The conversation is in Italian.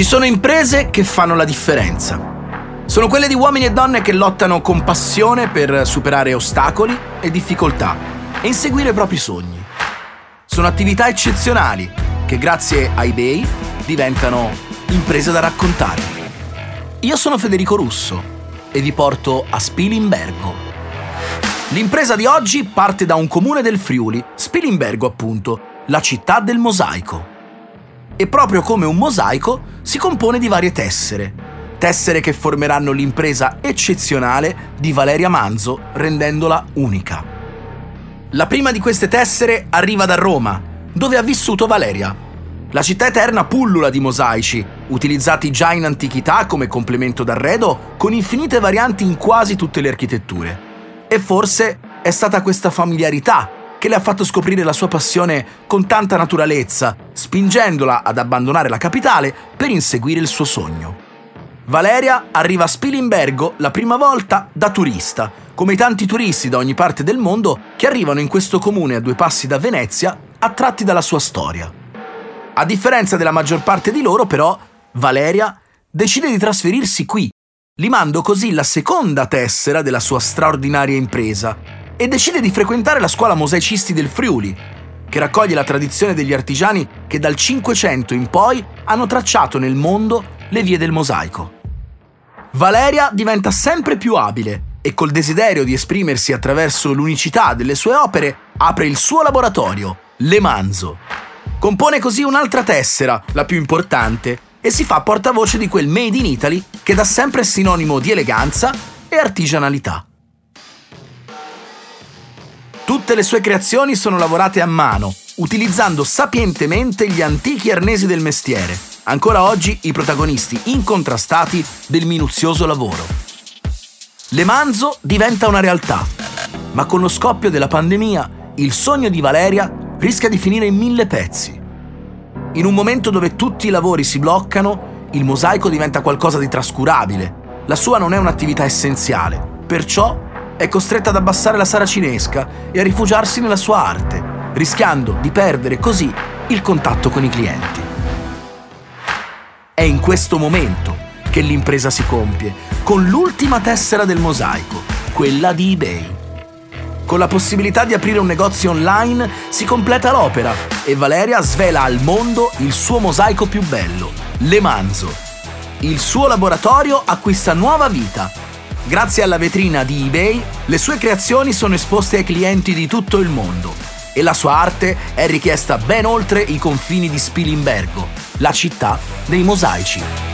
Ci sono imprese che fanno la differenza. Sono quelle di uomini e donne che lottano con passione per superare ostacoli e difficoltà e inseguire i propri sogni. Sono attività eccezionali che grazie a eBay diventano imprese da raccontare. Io sono Federico Russo e vi porto a Spilimbergo. L'impresa di oggi parte da un comune del Friuli, Spilimbergo appunto, la città del mosaico e proprio come un mosaico si compone di varie tessere. Tessere che formeranno l'impresa eccezionale di Valeria Manzo, rendendola unica. La prima di queste tessere arriva da Roma, dove ha vissuto Valeria. La città eterna pullula di mosaici, utilizzati già in antichità come complemento d'arredo, con infinite varianti in quasi tutte le architetture. E forse è stata questa familiarità che le ha fatto scoprire la sua passione con tanta naturalezza, spingendola ad abbandonare la capitale per inseguire il suo sogno. Valeria arriva a Spilimbergo la prima volta da turista, come i tanti turisti da ogni parte del mondo che arrivano in questo comune a due passi da Venezia, attratti dalla sua storia. A differenza della maggior parte di loro, però, Valeria decide di trasferirsi qui, limando così la seconda tessera della sua straordinaria impresa, e decide di frequentare la scuola mosaicisti del Friuli, che raccoglie la tradizione degli artigiani che dal Cinquecento in poi hanno tracciato nel mondo le vie del mosaico. Valeria diventa sempre più abile e col desiderio di esprimersi attraverso l'unicità delle sue opere apre il suo laboratorio, Le Manzo. Compone così un'altra tessera, la più importante, e si fa portavoce di quel Made in Italy che da sempre è sinonimo di eleganza e artigianalità. Tutte le sue creazioni sono lavorate a mano, utilizzando sapientemente gli antichi arnesi del mestiere, ancora oggi i protagonisti incontrastati del minuzioso lavoro. Le Manzo diventa una realtà, ma con lo scoppio della pandemia il sogno di Valeria rischia di finire in mille pezzi. In un momento dove tutti i lavori si bloccano, il mosaico diventa qualcosa di trascurabile. La sua non è un'attività essenziale, perciò è costretta ad abbassare la saracinesca e a rifugiarsi nella sua arte, rischiando di perdere così il contatto con i clienti. È in questo momento che l'impresa si compie, con l'ultima tessera del mosaico, quella di eBay. Con la possibilità di aprire un negozio online si completa l'opera e Valeria svela al mondo il suo mosaico più bello, Le Manzo. Il suo laboratorio acquista nuova vita Grazie alla vetrina di eBay, le sue creazioni sono esposte ai clienti di tutto il mondo e la sua arte è richiesta ben oltre i confini di Spilimbergo, la città dei mosaici.